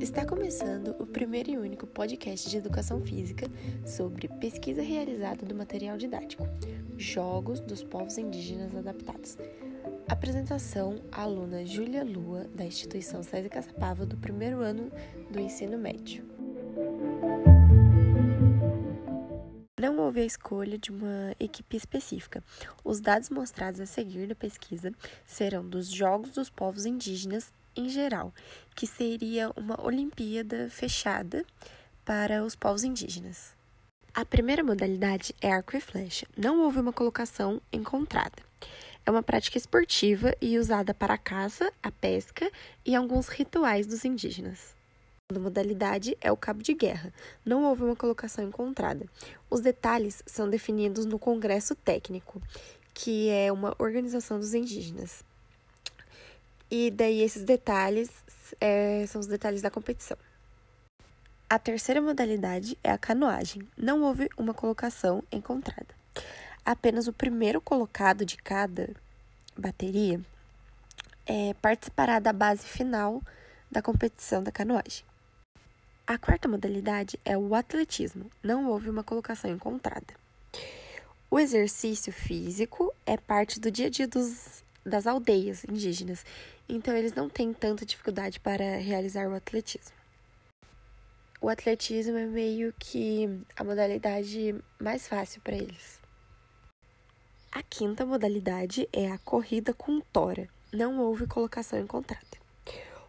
Está começando o primeiro e único podcast de educação física sobre pesquisa realizada do material didático, Jogos dos Povos Indígenas Adaptados. Apresentação: aluna Júlia Lua, da instituição César Caçapava, do primeiro ano do ensino médio. Não houve a escolha de uma equipe específica. Os dados mostrados a seguir da pesquisa serão dos Jogos dos Povos Indígenas em geral, que seria uma Olimpíada fechada para os povos indígenas. A primeira modalidade é arco e flecha. Não houve uma colocação encontrada. É uma prática esportiva e usada para a caça, a pesca e alguns rituais dos indígenas. A modalidade é o cabo de guerra. Não houve uma colocação encontrada. Os detalhes são definidos no Congresso Técnico, que é uma organização dos indígenas. E daí esses detalhes é, são os detalhes da competição. A terceira modalidade é a canoagem. Não houve uma colocação encontrada. Apenas o primeiro colocado de cada bateria é, participará da base final da competição da canoagem. A quarta modalidade é o atletismo. Não houve uma colocação encontrada. O exercício físico é parte do dia a dia dos das aldeias indígenas, então eles não têm tanta dificuldade para realizar o atletismo. O atletismo é meio que a modalidade mais fácil para eles. A quinta modalidade é a corrida com tora. Não houve colocação encontrada.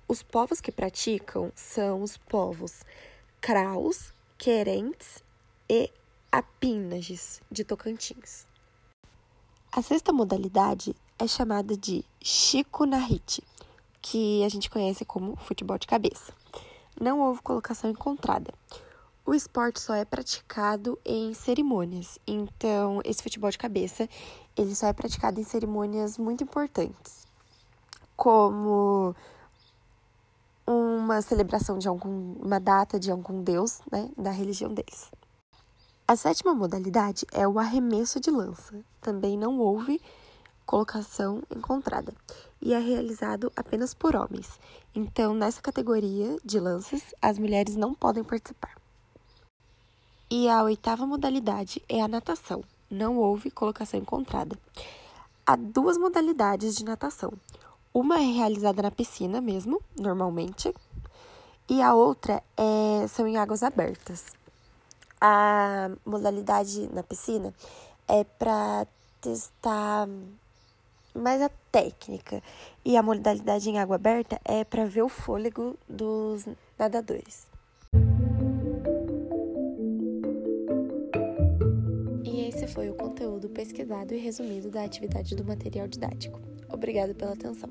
Os povos que praticam são os povos Kraus, Querentes e Apinages de Tocantins. A sexta modalidade é chamada de Chico Narrite, que a gente conhece como futebol de cabeça. Não houve colocação encontrada. O esporte só é praticado em cerimônias, então esse futebol de cabeça ele só é praticado em cerimônias muito importantes, como uma celebração de algum, uma data de algum deus, né, da religião deles. A sétima modalidade é o arremesso de lança. Também não houve colocação encontrada e é realizado apenas por homens. Então, nessa categoria de lances, as mulheres não podem participar. E a oitava modalidade é a natação. Não houve colocação encontrada. Há duas modalidades de natação. Uma é realizada na piscina mesmo, normalmente, e a outra é, são em águas abertas. A modalidade na piscina é para testar mas a técnica e a modalidade em água aberta é para ver o fôlego dos nadadores. E esse foi o conteúdo pesquisado e resumido da atividade do material didático. Obrigado pela atenção.